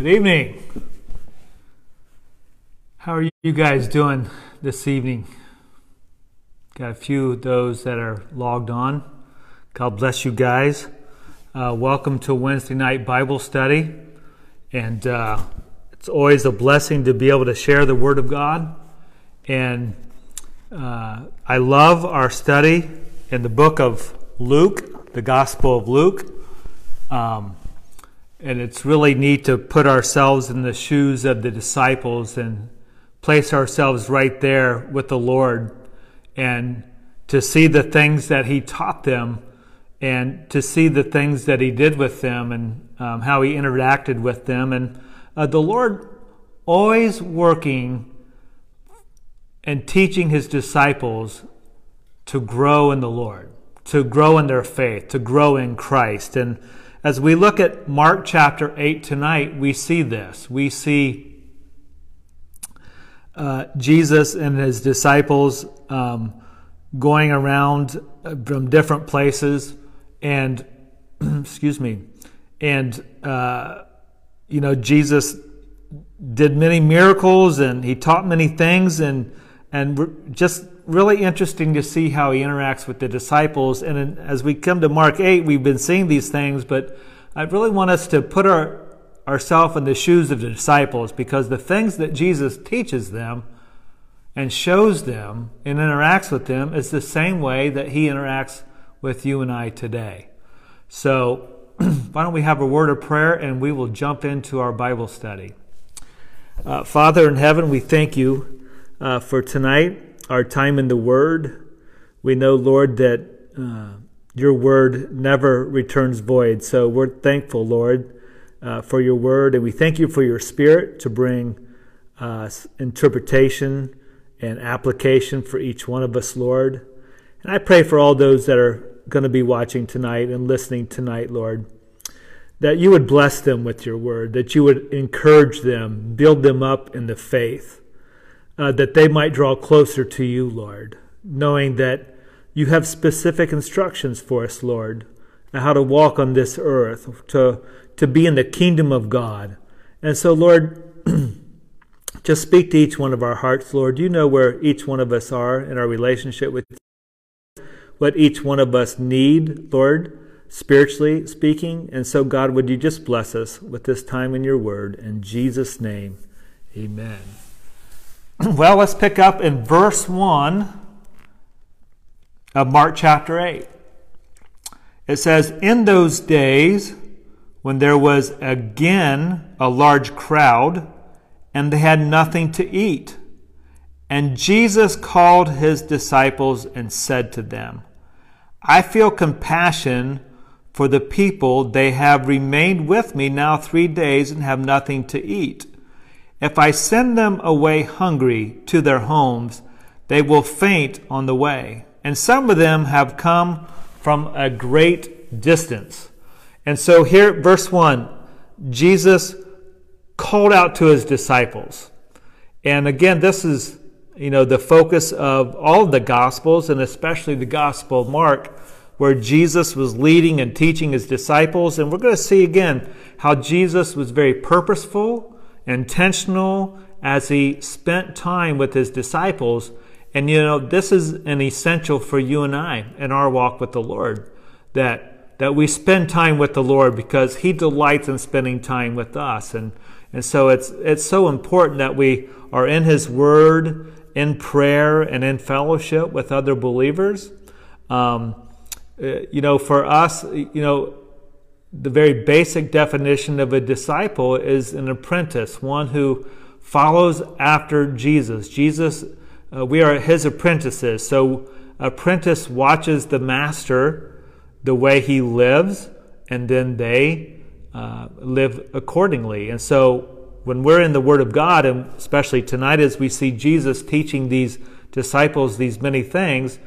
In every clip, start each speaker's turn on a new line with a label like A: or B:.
A: Good evening. How are you guys doing this evening? Got a few of those that are logged on. God bless you guys. Uh, welcome to Wednesday night Bible study. And uh, it's always a blessing to be able to share the Word of God. And uh, I love our study in the book of Luke, the Gospel of Luke. Um, and it's really neat to put ourselves in the shoes of the disciples and place ourselves right there with the Lord and to see the things that He taught them and to see the things that He did with them and um, how He interacted with them. And uh, the Lord always working and teaching His disciples to grow in the Lord, to grow in their faith, to grow in Christ. And as we look at Mark chapter 8 tonight, we see this. We see uh, Jesus and his disciples um, going around uh, from different places and, excuse me, and, uh, you know, Jesus did many miracles and he taught many things and, and just really interesting to see how he interacts with the disciples. And as we come to Mark 8, we've been seeing these things, but I really want us to put our, ourselves in the shoes of the disciples because the things that Jesus teaches them and shows them and interacts with them is the same way that he interacts with you and I today. So, why don't we have a word of prayer and we will jump into our Bible study. Uh, Father in heaven, we thank you uh, for tonight our time in the Word. We know, Lord, that uh, your Word never returns void. So we're thankful, Lord, uh, for your Word, and we thank you for your Spirit to bring interpretation and application for each one of us, Lord. And I pray for all those that are going to be watching tonight and listening tonight, Lord, that you would bless them with your Word, that you would encourage them, build them up in the faith uh, that they might draw closer to you, Lord, knowing that you have specific instructions for us, Lord, how to walk on this earth, to, to be in the kingdom of God. And so, Lord, just speak to each one of our hearts, Lord. You know where each one of us are in our relationship with you, what each one of us need, Lord, spiritually speaking. And so, God, would you just bless us with this time in your word? In Jesus' name, amen. Well, let's pick up in verse 1 of Mark chapter 8. It says, In those days, when there was again a large crowd, and they had nothing to eat, and Jesus called his disciples and said to them, I feel compassion for the people. They have remained with me now three days and have nothing to eat. If I send them away hungry to their homes, they will faint on the way. And some of them have come from a great distance. And so here, verse 1, Jesus called out to his disciples. And again, this is, you know, the focus of all of the Gospels, and especially the Gospel of Mark, where Jesus was leading and teaching his disciples. And we're going to see again how Jesus was very purposeful intentional as he spent time with his disciples. And you know, this is an essential for you and I in our walk with the Lord that that we spend time with the Lord because he delights in spending time with us. And and so it's it's so important that we are in his word, in prayer and in fellowship with other believers. Um, uh, you know, for us, you know, the very basic definition of a disciple is an apprentice, one who follows after Jesus. Jesus, uh, we are his apprentices. So, apprentice watches the master the way he lives, and then they uh, live accordingly. And so, when we're in the Word of God, and especially tonight as we see Jesus teaching these disciples these many things,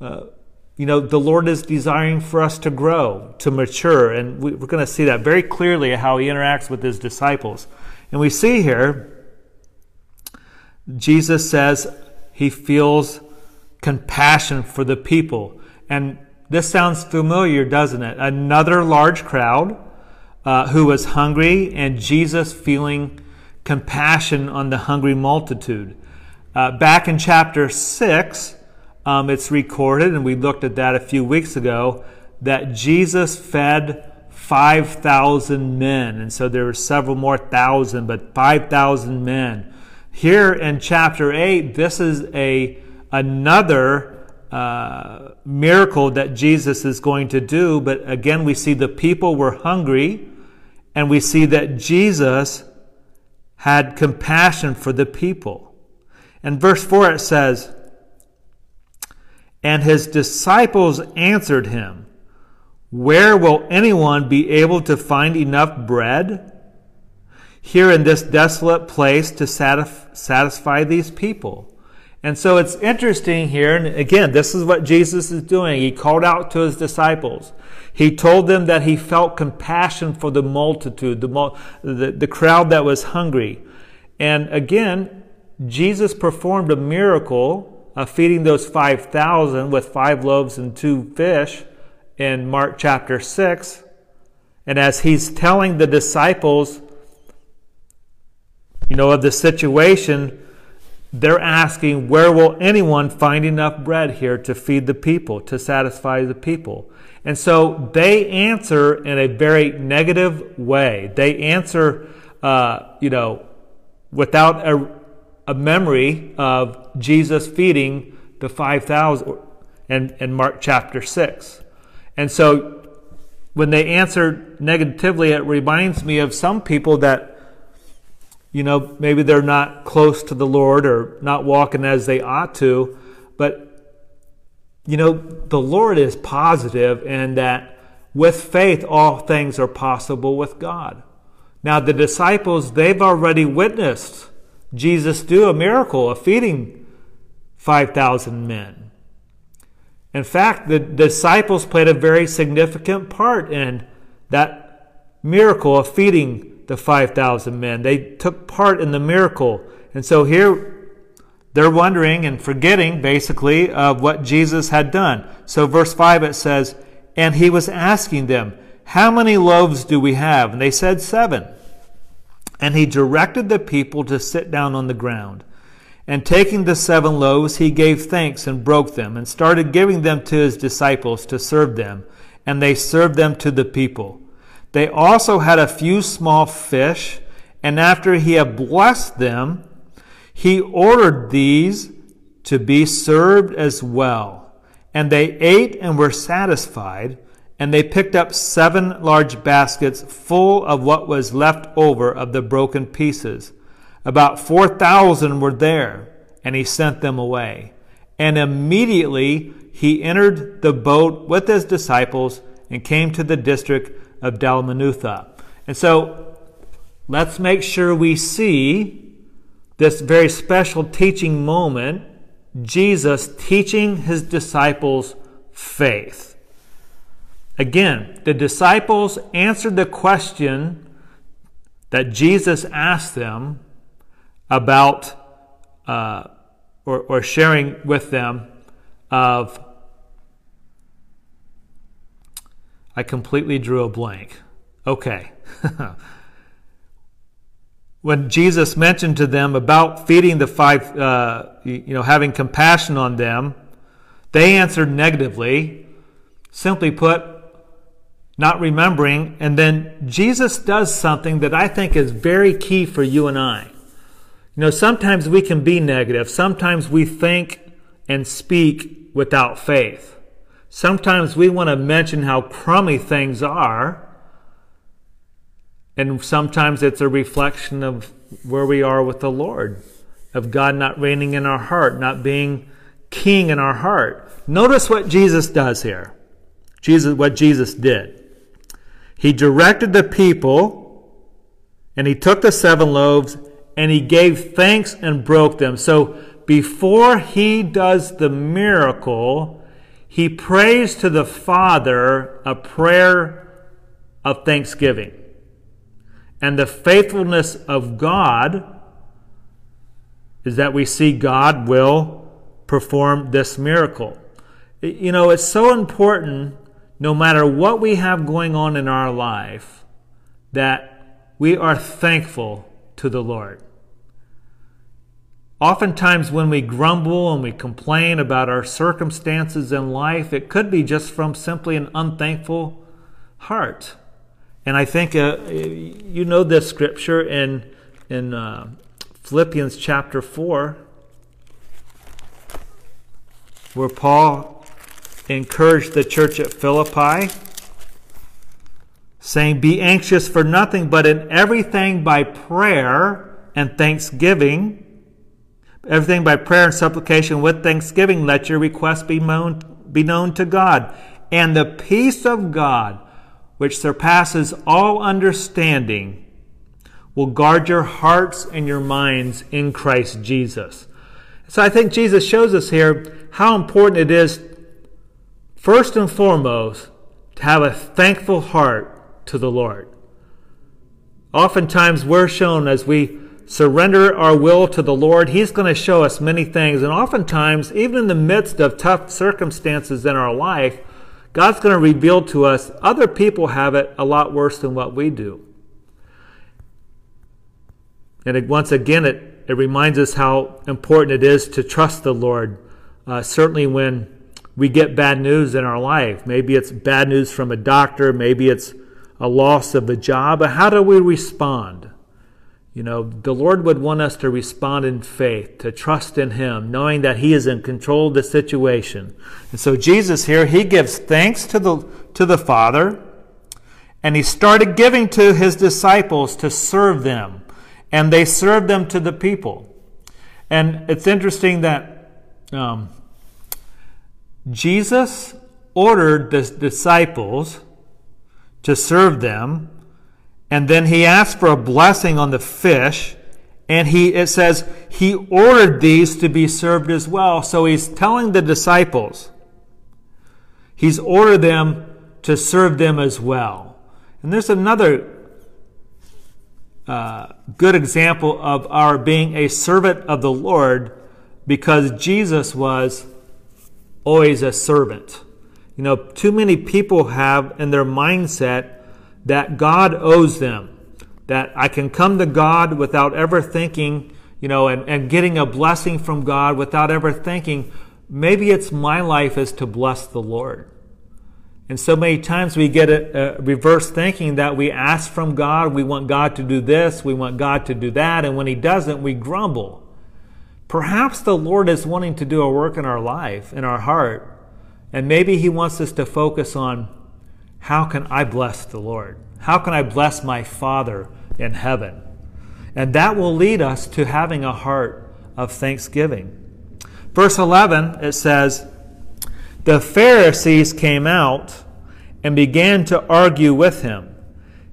A: uh, you know, the Lord is desiring for us to grow, to mature. And we're going to see that very clearly how he interacts with his disciples. And we see here, Jesus says he feels compassion for the people. And this sounds familiar, doesn't it? Another large crowd. uh, who was hungry, and Jesus feeling compassion on the hungry multitude. Uh, back in chapter 6, um, it's recorded, and we looked at that a few weeks ago, that Jesus fed 5,000 men. And so there were several more thousand, but 5,000 men. Here in chapter 8, this is a another uh, miracle that Jesus is going to do. But again, we see the people were hungry, and we see that Jesus had compassion for the people. In verse 4, it says, And his disciples answered him. Where will anyone be able to find enough bread here in this desolate place to satisfy these people? And so it's interesting here, and again, this is what Jesus is doing. He called out to his disciples. He told them that he felt compassion for the multitude, the, the, the crowd that was hungry. And again, Jesus performed a miracle of feeding those 5,000 with five loaves and two fish in Mark chapter 6. And as he's telling the disciples, you know, of the situation, they're asking, where will anyone find enough bread here to feed the people, to satisfy the people? And so they answer in a very negative way. They answer, uh, you know, without a, a memory of Jesus feeding the 5,000 in, in Mark chapter 6. And so when they answer negatively, it reminds me of some people that, you know, maybe they're not close to the Lord or not walking as they ought to, but, you know, the Lord is positive and that with faith, all things are possible with God. Now, the disciples, they've already witnessed Jesus do a miracle of feeding 5,000 men. In fact, the disciples played a very significant part in that miracle of feeding the 5,000 men. They took part in the miracle. And so here they're wondering and forgetting basically of what Jesus had done. So verse 5 it says, And he was asking them, How many loaves do we have? And they said, Seven. And he directed the people to sit down on the ground. And taking the seven loaves, he gave thanks and broke them, and started giving them to his disciples to serve them, and they served them to the people. They also had a few small fish, and after he had blessed them, he ordered these to be served as well. And they ate and were satisfied, and they picked up seven large baskets full of what was left over of the broken pieces. About 4,000 were there, and he sent them away. And immediately he entered the boat with his disciples and came to the district of Dalmanutha. And so let's make sure we see this very special teaching moment Jesus teaching his disciples faith. Again, the disciples answered the question that Jesus asked them about uh, or, or sharing with them of I completely drew a blank. Okay. when Jesus mentioned to them about feeding the five, uh, you know, having compassion on them, they answered negatively. Simply put, not remembering. And then Jesus does something that I think is very key for you and I. You know, sometimes we can be negative. Sometimes we think and speak without faith. Sometimes we want to mention how crummy things are. And sometimes it's a reflection of where we are with the Lord, of God not reigning in our heart, not being king in our heart. Notice what Jesus does here. Jesus, what Jesus did. He directed the people and he took the seven loaves and he gave thanks and broke them. So before he does the miracle, he prays to the Father a prayer of thanksgiving. And the faithfulness of God is that we see God will perform this miracle. You know, it's so important no matter what we have going on in our life that we are thankful to the Lord. Oftentimes, when we grumble and we complain about our circumstances in life, it could be just from simply an unthankful heart. And I think uh, you know this scripture in, in uh, Philippians chapter 4, where Paul encouraged the church at Philippi, saying, Be anxious for nothing, but in everything by prayer and thanksgiving. Everything by prayer and supplication with thanksgiving, let your requests be known, be known to God. And the peace of God, which surpasses all understanding, will guard your hearts and your minds in Christ Jesus. So I think Jesus shows us here how important it is, first and foremost, to have a thankful heart to the Lord. Oftentimes we're shown as we surrender our will to the Lord, He's going to show us many things. And oftentimes, even in the midst of tough circumstances in our life, God's going to reveal to us other people have it a lot worse than what we do. And it, once again, it, it reminds us how important it is to trust the Lord, uh, certainly when we get bad news in our life. Maybe it's bad news from a doctor, maybe it's a loss of a job, but how do we respond? You know, the Lord would want us to respond in faith, to trust in Him, knowing that He is in control of the situation. And so Jesus here, He gives thanks to the, to the Father, and He started giving to His disciples to serve them, and they served them to the people. And it's interesting that um, Jesus ordered the disciples to serve them and then he asked for a blessing on the fish. And he, it says, he ordered these to be served as well. So he's telling the disciples, he's ordered them to serve them as well. And there's another uh, good example of our being a servant of the Lord because Jesus was always a servant. You know, too many people have in their mindset that God owes them. That I can come to God without ever thinking, you know, and, and getting a blessing from God without ever thinking, maybe it's my life is to bless the Lord. And so many times we get a, a, reverse thinking that we ask from God, we want God to do this, we want God to do that, and when He doesn't, we grumble. Perhaps the Lord is wanting to do a work in our life, in our heart, and maybe He wants us to focus on how can I bless the Lord? How can I bless my Father in heaven? And that will lead us to having a heart of thanksgiving. Verse 11, it says, The Pharisees came out and began to argue with him,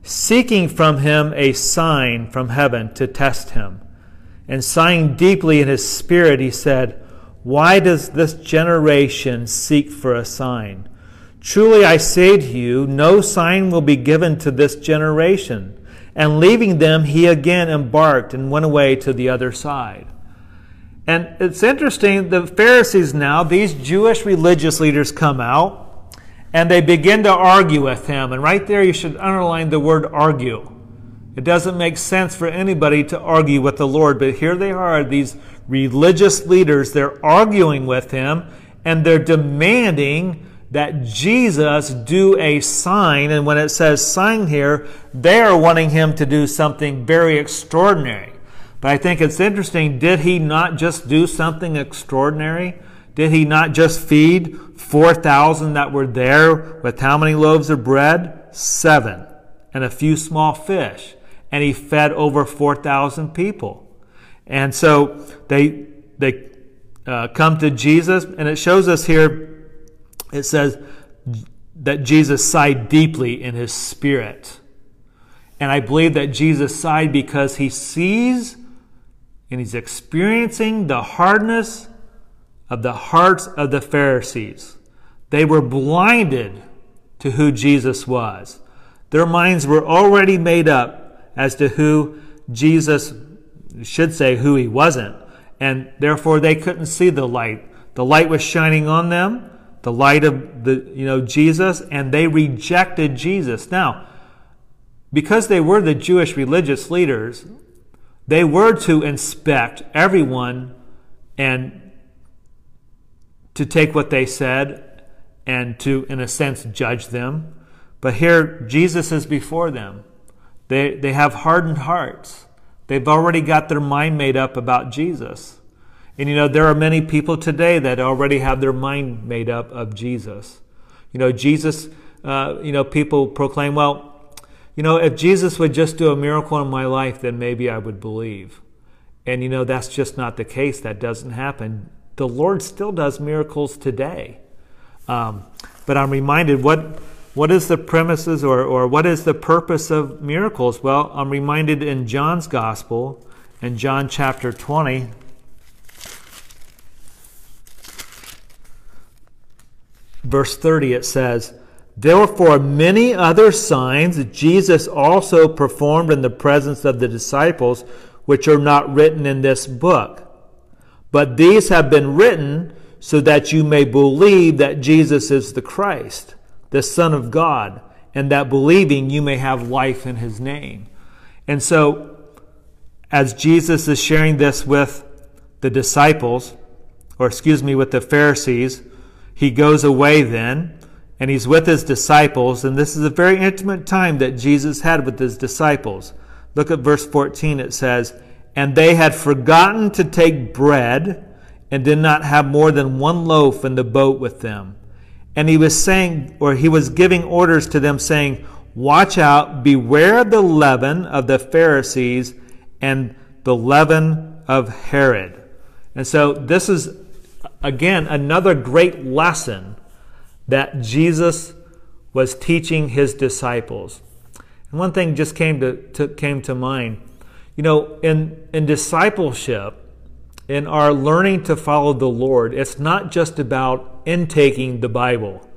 A: seeking from him a sign from heaven to test him. And sighing deeply in his spirit, he said, Why does this generation seek for a sign? Truly I say to you, no sign will be given to this generation. And leaving them, he again embarked and went away to the other side. And it's interesting, the Pharisees now, these Jewish religious leaders come out and they begin to argue with him. And right there, you should underline the word argue. It doesn't make sense for anybody to argue with the Lord, but here they are, these religious leaders, they're arguing with him and they're demanding that Jesus do a sign. And when it says sign here, they are wanting him to do something very extraordinary. But I think it's interesting. Did he not just do something extraordinary? Did he not just feed 4,000 that were there with how many loaves of bread? Seven. And a few small fish. And he fed over 4,000 people. And so they, they uh, come to Jesus, and it shows us here it says that Jesus sighed deeply in his spirit. And I believe that Jesus sighed because he sees and he's experiencing the hardness of the hearts of the Pharisees. They were blinded to who Jesus was. Their minds were already made up as to who Jesus should say who he wasn't. And therefore they couldn't see the light. The light was shining on them the light of the you know Jesus and they rejected Jesus. Now, because they were the Jewish religious leaders, they were to inspect everyone and to take what they said and to, in a sense, judge them. But here, Jesus is before them. They, they have hardened hearts. They've already got their mind made up about Jesus. And you know, there are many people today that already have their mind made up of Jesus. You know, Jesus, uh, you know, people proclaim, well, you know, if Jesus would just do a miracle in my life, then maybe I would believe. And you know, that's just not the case. That doesn't happen. The Lord still does miracles today. Um, but I'm reminded what what is the premises or, or what is the purpose of miracles? Well, I'm reminded in John's Gospel, in John chapter 20, verse 30, it says, Therefore, many other signs Jesus also performed in the presence of the disciples, which are not written in this book. But these have been written so that you may believe that Jesus is the Christ, the Son of God, and that believing you may have life in his name. And so, as Jesus is sharing this with the disciples, or excuse me, with the Pharisees, he goes away then and he's with his disciples. And this is a very intimate time that Jesus had with his disciples. Look at verse 14. It says, And they had forgotten to take bread and did not have more than one loaf in the boat with them. And he was saying, or he was giving orders to them, saying, Watch out, beware of the leaven of the Pharisees and the leaven of Herod. And so this is, again, another great lesson that Jesus was teaching his disciples. And one thing just came to, to, came to mind. You know, in, in discipleship, in our learning to follow the Lord, it's not just about intaking the Bible.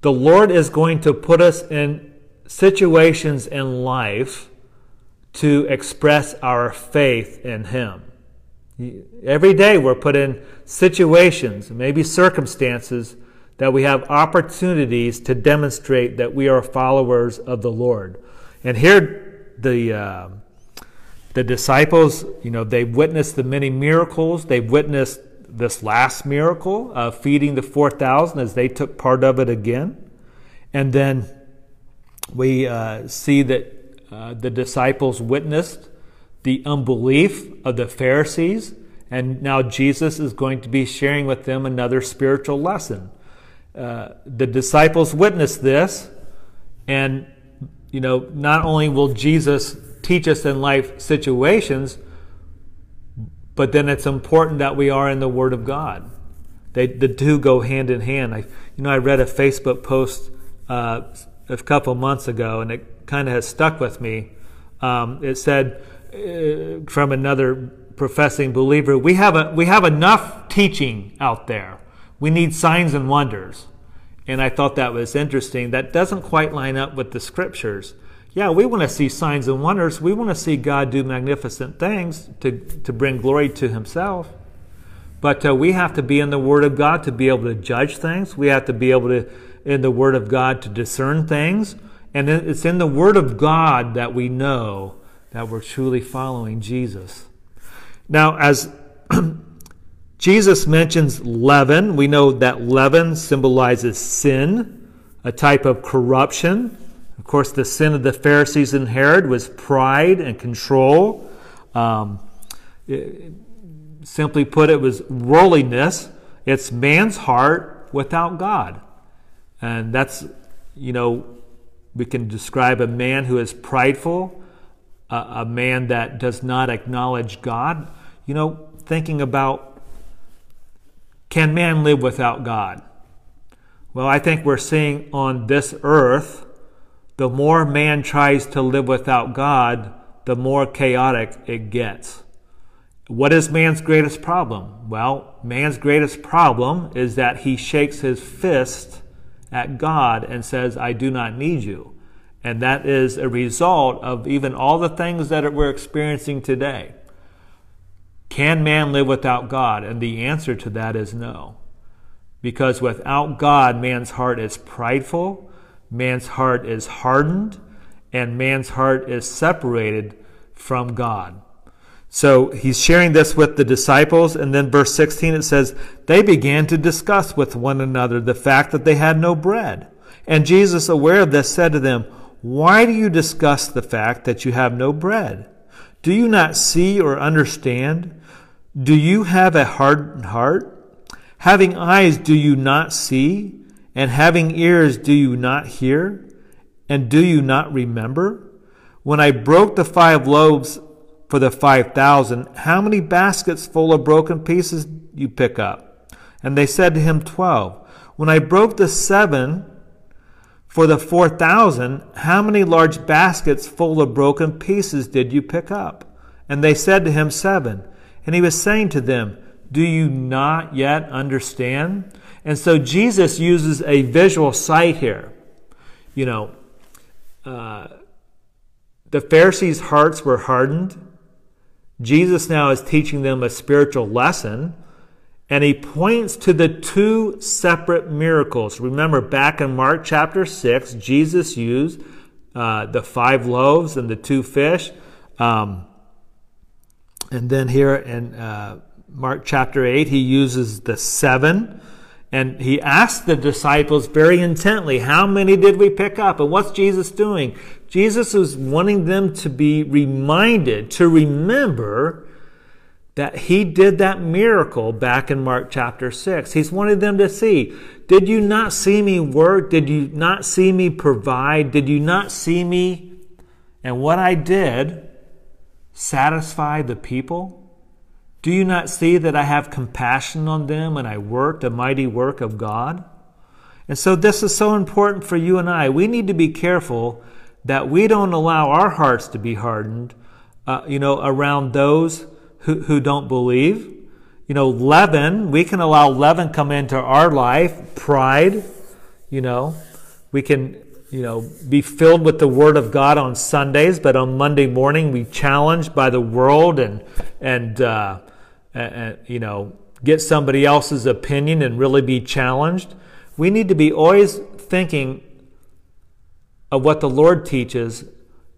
A: The Lord is going to put us in situations in life to express our faith in Him. Every day we're put in situations, maybe circumstances, that we have opportunities to demonstrate that we are followers of the Lord. And here, the uh, the disciples, you know, they've witnessed the many miracles. They've witnessed this last miracle of feeding the four thousand as they took part of it again, and then we uh, see that uh, the disciples witnessed the unbelief of the Pharisees, and now Jesus is going to be sharing with them another spiritual lesson uh, the disciples witnessed this, and you know, not only will Jesus teach us in life situations, but then it's important that we are in the Word of God. They the two go hand in hand. I you know I read a Facebook post uh, a couple months ago, and it kind of has stuck with me. Um, it said uh, from another professing believer, we have a, we have enough teaching out there. We need signs and wonders. And I thought that was interesting. That doesn't quite line up with the scriptures. Yeah, we want to see signs and wonders. We want to see God do magnificent things to, to bring glory to Himself. But uh, we have to be in the Word of God to be able to judge things. We have to be able to, in the Word of God, to discern things. And it's in the Word of God that we know that we're truly following Jesus. Now, as Jesus mentions leaven. We know that leaven symbolizes sin, a type of corruption. Of course, the sin of the Pharisees and Herod was pride and control. Um, it, simply put, it was worldliness. It's man's heart without God. And that's, you know, we can describe a man who is prideful, a, a man that does not acknowledge God. You know, thinking about can man live without God? Well, I think we're seeing on this earth, the more man tries to live without God, the more chaotic it gets. What is man's greatest problem? Well, man's greatest problem is that he shakes his fist at God and says, I do not need you. And that is a result of even all the things that we're experiencing today. Can man live without God? And the answer to that is no. Because without God, man's heart is prideful, man's heart is hardened, and man's heart is separated from God. So he's sharing this with the disciples, and then verse 16 it says, They began to discuss with one another the fact that they had no bread. And Jesus, aware of this, said to them, Why do you discuss the fact that you have no bread? Do you not see or understand? Do you have a hardened heart? Having eyes, do you not see? And having ears, do you not hear? And do you not remember? When I broke the five loaves for the five thousand, how many baskets full of broken pieces you pick up? And they said to him, Twelve. When I broke the seven for the four thousand, how many large baskets full of broken pieces did you pick up? And they said to him, Seven. And he was saying to them, Do you not yet understand? And so Jesus uses a visual sight here. You know, uh, the Pharisees' hearts were hardened. Jesus now is teaching them a spiritual lesson, and he points to the two separate miracles. Remember, back in Mark chapter 6, Jesus used uh, the five loaves and the two fish. Um, and then here in uh, Mark chapter 8, he uses the seven. And he asked the disciples very intently, How many did we pick up? And what's Jesus doing? Jesus is wanting them to be reminded, to remember that he did that miracle back in Mark chapter 6. He's wanted them to see, Did you not see me work? Did you not see me provide? Did you not see me? And what I did satisfy the people? Do you not see that I have compassion on them and I worked a mighty work of God? And so this is so important for you and I. We need to be careful that we don't allow our hearts to be hardened, uh, you know, around those who, who don't believe. You know, leaven, we can allow leaven come into our life, pride, you know. We can, you know, be filled with the Word of God on Sundays, but on Monday morning we challenged by the world and, and, uh, uh, you know, get somebody else's opinion and really be challenged. We need to be always thinking of what the Lord teaches,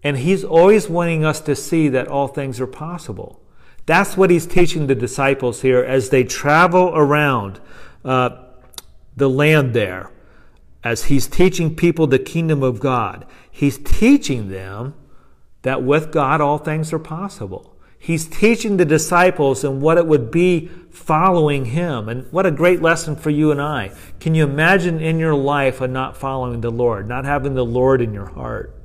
A: and He's always wanting us to see that all things are possible. That's what He's teaching the disciples here as they travel around uh, the land there. As He's teaching people the kingdom of God, He's teaching them that with God all things are possible. He's teaching the disciples and what it would be following him. And what a great lesson for you and I. Can you imagine in your life of not following the Lord, not having the Lord in your heart?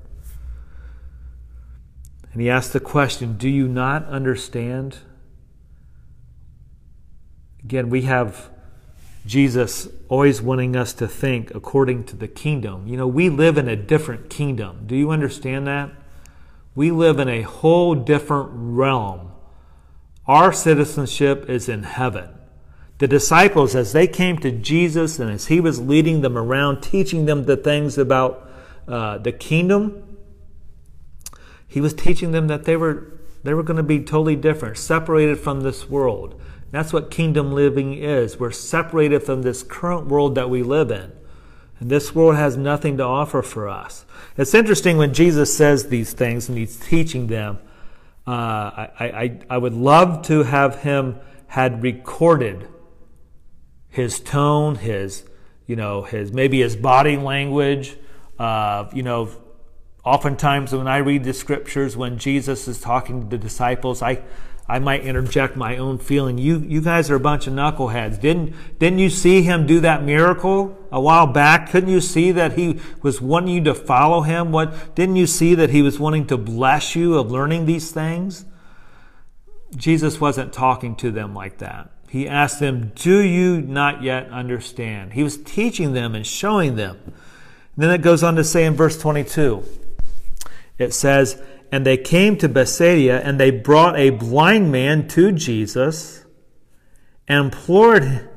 A: And he asked the question Do you not understand? Again, we have Jesus always wanting us to think according to the kingdom. You know, we live in a different kingdom. Do you understand that? We live in a whole different realm. Our citizenship is in heaven. The disciples, as they came to Jesus and as he was leading them around, teaching them the things about uh, the kingdom, he was teaching them that they were, they were going to be totally different, separated from this world. That's what kingdom living is. We're separated from this current world that we live in. And this world has nothing to offer for us. It's interesting when Jesus says these things and he's teaching them. Uh, I, I, I would love to have him had recorded his tone, his, you know, his maybe his body language. Uh, you know, oftentimes when I read the scriptures, when Jesus is talking to the disciples, I I might interject my own feeling. You, you guys are a bunch of knuckleheads. Didn't, didn't you see him do that miracle a while back? Couldn't you see that he was wanting you to follow him? What, didn't you see that he was wanting to bless you of learning these things? Jesus wasn't talking to them like that. He asked them, Do you not yet understand? He was teaching them and showing them. And then it goes on to say in verse 22, it says, and they came to Bethsaida, and they brought a blind man to Jesus and implored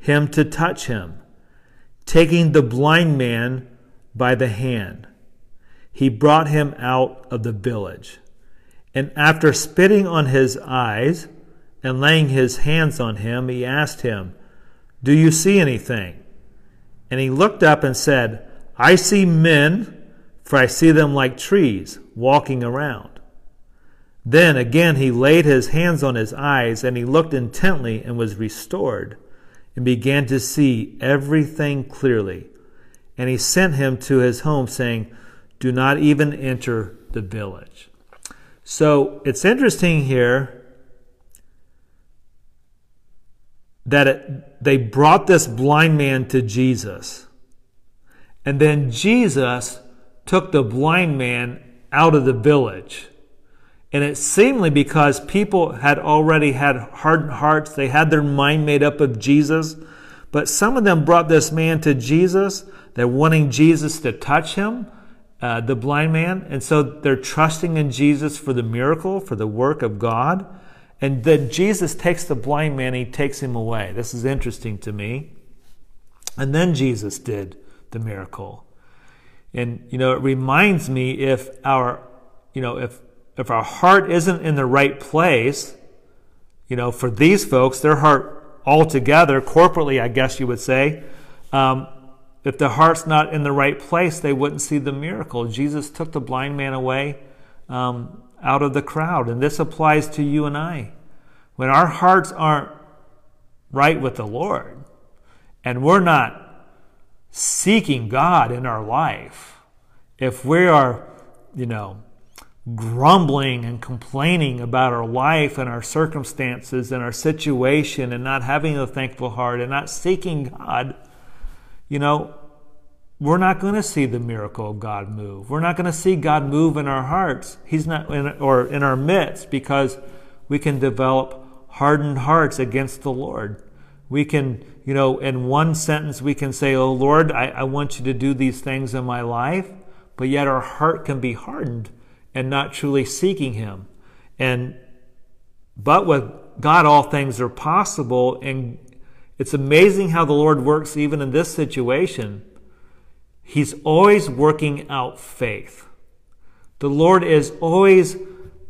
A: him to touch him. Taking the blind man by the hand, he brought him out of the village. And after spitting on his eyes and laying his hands on him, he asked him, Do you see anything? And he looked up and said, I see men for I see them like trees walking around. Then again he laid his hands on his eyes, and he looked intently and was restored, and began to see everything clearly. And he sent him to his home, saying, Do not even enter the village. So it's interesting here that it, they brought this blind man to Jesus. And then Jesus took the blind man out of the village. And it seemingly because people had already had hardened hearts, they had their mind made up of Jesus. But some of them brought this man to Jesus. They're wanting Jesus to touch him, uh, the blind man. And so they're trusting in Jesus for the miracle, for the work of God. And then Jesus takes the blind man he takes him away. This is interesting to me. And then Jesus did the miracle. And, you know, it reminds me if our, you know, if, if our heart isn't in the right place, you know, for these folks, their heart altogether, corporately, I guess you would say, um, if the heart's not in the right place, they wouldn't see the miracle. Jesus took the blind man away um, out of the crowd. And this applies to you and I. When our hearts aren't right with the Lord, and we're not seeking God in our life, if we are, you know, grumbling and complaining about our life and our circumstances and our situation and not having a thankful heart and not seeking God, you know, we're not going to see the miracle of God move. We're not going to see God move in our hearts. He's not in, or in our midst because we can develop hardened hearts against the Lord. We can, you know, in one sentence, we can say, Oh Lord, I, I want you to do these things in my life, but yet our heart can be hardened and not truly seeking Him. And, but with God, all things are possible. And it's amazing how the Lord works even in this situation. He's always working out faith. The Lord is always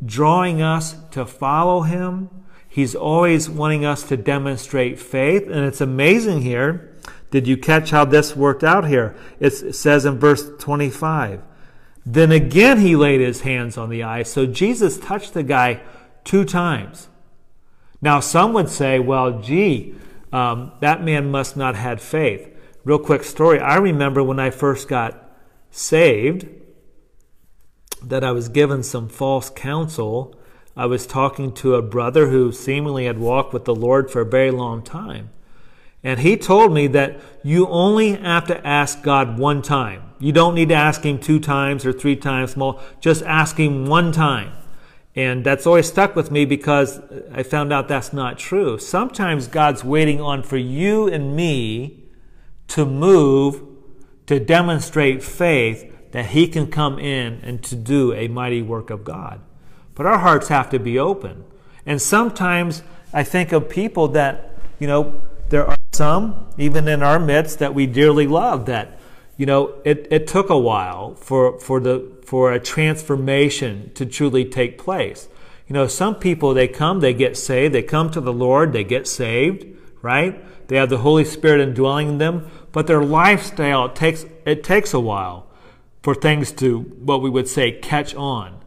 A: drawing us to follow Him He's always wanting us to demonstrate faith. And it's amazing here. Did you catch how this worked out here? It says in verse 25. Then again he laid his hands on the eye. So Jesus touched the guy two times. Now some would say, well, gee, um, that man must not had faith. Real quick story. I remember when I first got saved that I was given some false counsel I was talking to a brother who seemingly had walked with the Lord for a very long time. And he told me that you only have to ask God one time. You don't need to ask him two times or three times more. Just ask him one time. And that's always stuck with me because I found out that's not true. Sometimes God's waiting on for you and me to move, to demonstrate faith that he can come in and to do a mighty work of God. But our hearts have to be open. And sometimes I think of people that, you know, there are some, even in our midst, that we dearly love that, you know, it, it took a while for, for, the, for a transformation to truly take place. You know, some people, they come, they get saved, they come to the Lord, they get saved, right? They have the Holy Spirit indwelling in them, but their lifestyle, it takes, it takes a while for things to, what we would say, catch on.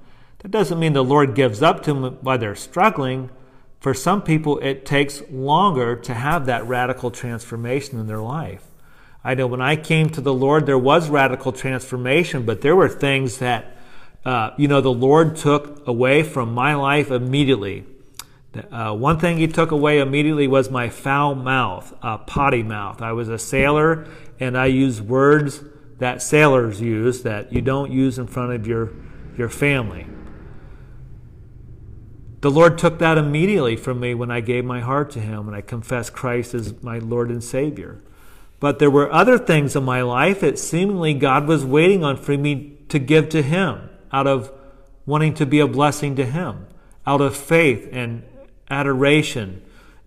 A: That doesn't mean the Lord gives up to them while they're struggling. For some people, it takes longer to have that radical transformation in their life. I know when I came to the Lord, there was radical transformation, but there were things that, uh, you know, the Lord took away from my life immediately. Uh, one thing He took away immediately was my foul mouth, uh, potty mouth. I was a sailor, and I used words that sailors use that you don't use in front of your, your family. The Lord took that immediately from me when I gave my heart to Him and I confessed Christ as my Lord and Savior. But there were other things in my life that seemingly God was waiting on for me to give to Him out of wanting to be a blessing to Him, out of faith and adoration,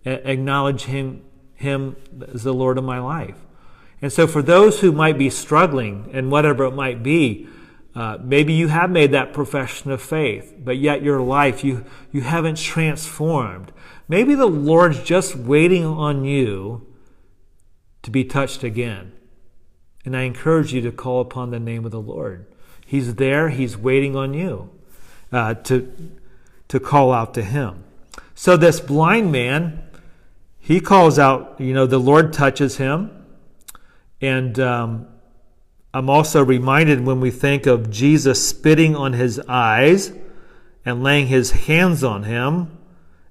A: acknowledge Him, Him as the Lord of my life. And so, for those who might be struggling and whatever it might be, uh, maybe you have made that profession of faith, but yet your life, you, you haven't transformed. Maybe the Lord's just waiting on you to be touched again. And I encourage you to call upon the name of the Lord. He's there, He's waiting on you uh, to, to call out to Him. So this blind man, he calls out, you know, the Lord touches him. And um, I'm also reminded when we think of Jesus spitting on his eyes and laying his hands on him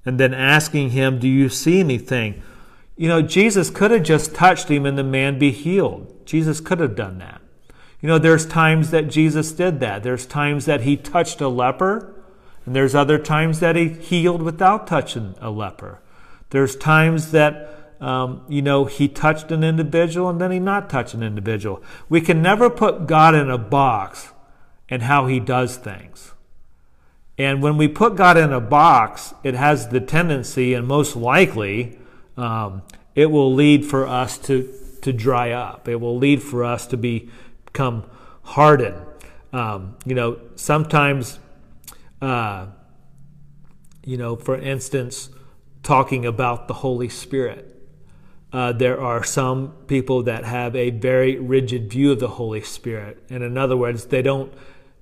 A: and then asking him, Do you see anything? You know, Jesus could have just touched him and the man be healed. Jesus could have done that. You know, there's times that Jesus did that. There's times that he touched a leper, and there's other times that he healed without touching a leper. There's times that, um, you know, he touched an individual and then he not touched an individual. We can never put God in a box and how he does things. And when we put God in a box, it has the tendency, and most likely, um, it will lead for us to, to dry up. It will lead for us to be, become hardened. Um, you know, sometimes, uh, you know, for instance, talking about the Holy Spirit. Uh, there are some people that have a very rigid view of the Holy Spirit. And in other words, they don't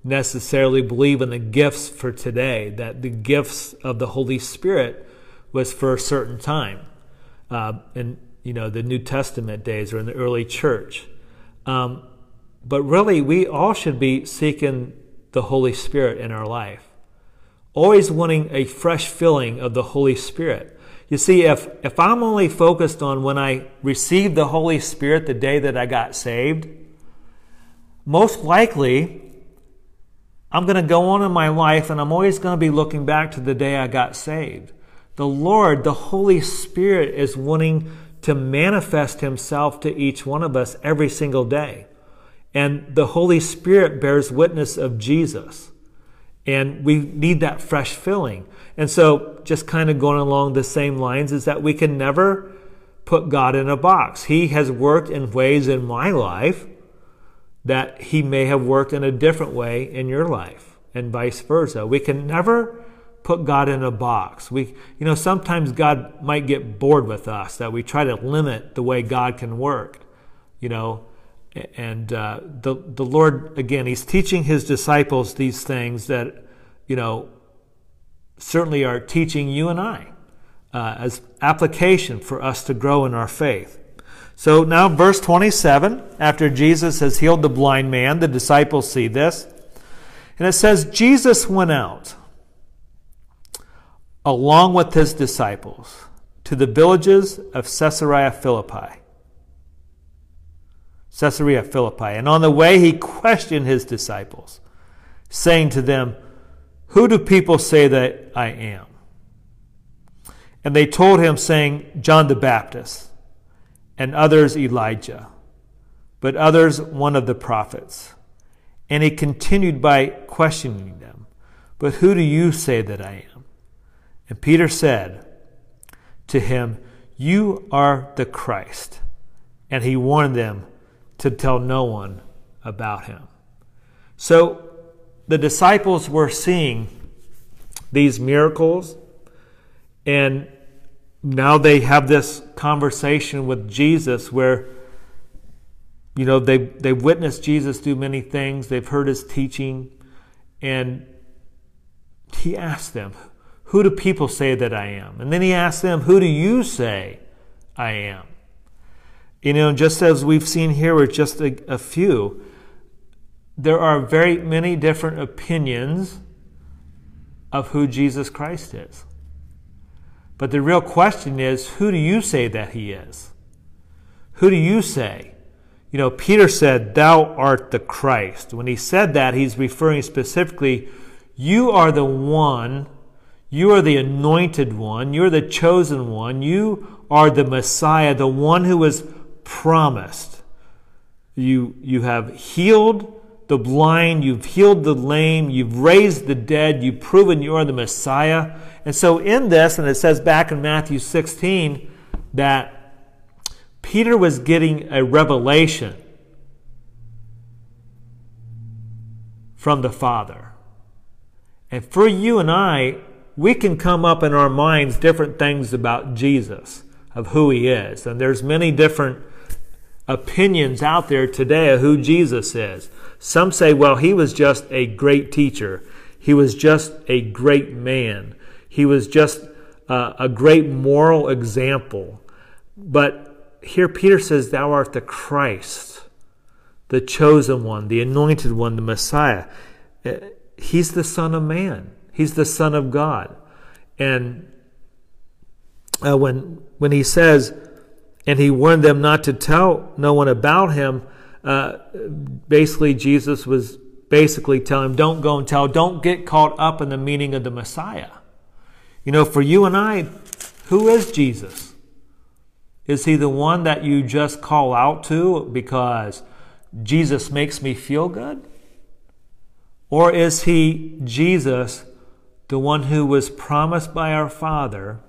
A: necessarily believe in the gifts for today, that the gifts of the Holy Spirit was for a certain time. Uh, in you know the New Testament days or in the early church. Um, but really, we all should be seeking the Holy Spirit in our life always wanting a fresh filling of the Holy Spirit. You see, if, if I'm only focused on when I received the Holy Spirit the day that I got saved, most likely I'm going to go on in my life and I'm always going to be looking back to the day I got saved. The Lord, the Holy Spirit, is wanting to manifest Himself to each one of us every single day. And the Holy Spirit bears witness of Jesus. And we need that fresh filling. And so, just kind of going along the same lines, is that we can never put God in a box. He has worked in ways in my life that He may have worked in a different way in your life, and vice versa. We can never put God in a box. We, you know, sometimes God might get bored with us that we try to limit the way God can work. You know, and uh, the the Lord again, He's teaching His disciples these things that you know certainly are teaching you and I uh, as application for us to grow in our faith. So now, verse 27, after Jesus has healed the blind man, the disciples see this. And it says, Jesus went out along with his disciples to the villages of Caesarea Philippi. Caesarea Philippi. And on the way, he questioned his disciples, saying to them, Who do people say that I am? And they told him, saying, John the Baptist, and others Elijah, but others one of the prophets. And he continued by questioning them, But who do you say that I am? And Peter said to him, You are the Christ. And he warned them to tell no one about him. So the disciples were seeing these miracles, and now they have this conversation with Jesus where you know they they've witnessed Jesus do many things, they've heard his teaching, and he asked them, Who do people say that I am? And then he asked them, Who do you say I am? You know, just as we've seen here with just a, a few, there are very many different opinions of who Jesus Christ is. But the real question is who do you say that he is? Who do you say? You know, Peter said, Thou art the Christ. When he said that, he's referring specifically, You are the one, you are the anointed one, you're the chosen one, you are the Messiah, the one who was promised. You, you have healed the blind, you've healed the lame, you've raised the dead, you've proven you are the Messiah. And so, in this, and it says back in Matthew 16 that Peter was getting a revelation from the Father. And for you and I, we can come up in our minds different things about Jesus, of who he is. And there's many different opinions out there today of who Jesus is. Some say, well, he was just a great teacher. He was just a great man. He was just uh, a great moral example. But here Peter says, Thou art the Christ, the chosen one, the anointed one, the Messiah. Uh, he's the Son of Man, He's the Son of God. And uh, when, when he says, and he warned them not to tell no one about him, uh, basically, Jesus was basically telling him, don't go and tell, don't get caught up in the meaning of the Messiah. You know, for you and I, who is Jesus? Is he the one that you just call out to because Jesus makes me feel good? Or is he Jesus, the one who was promised by our Father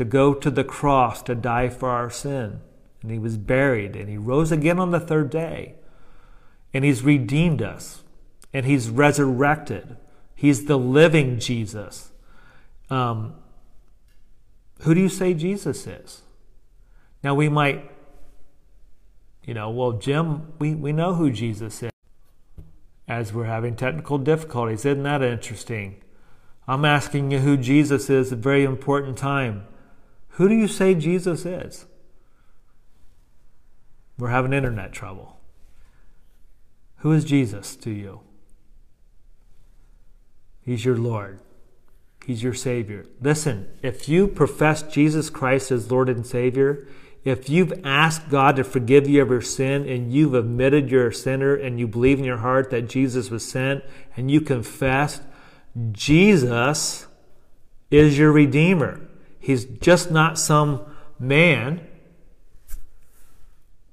A: to go to the cross to die for our sin? And he was buried and he rose again on the third day. And he's redeemed us and he's resurrected. He's the living Jesus. Um, who do you say Jesus is? Now we might, you know, well, Jim, we, we know who Jesus is as we're having technical difficulties. Isn't that interesting? I'm asking you who Jesus is, a very important time. Who do you say Jesus is? We're having internet trouble. Who is Jesus to you? He's your Lord. He's your Savior. Listen, if you profess Jesus Christ as Lord and Savior, if you've asked God to forgive you of your sin and you've admitted you're a sinner and you believe in your heart that Jesus was sent and you confess, Jesus is your Redeemer. He's just not some man.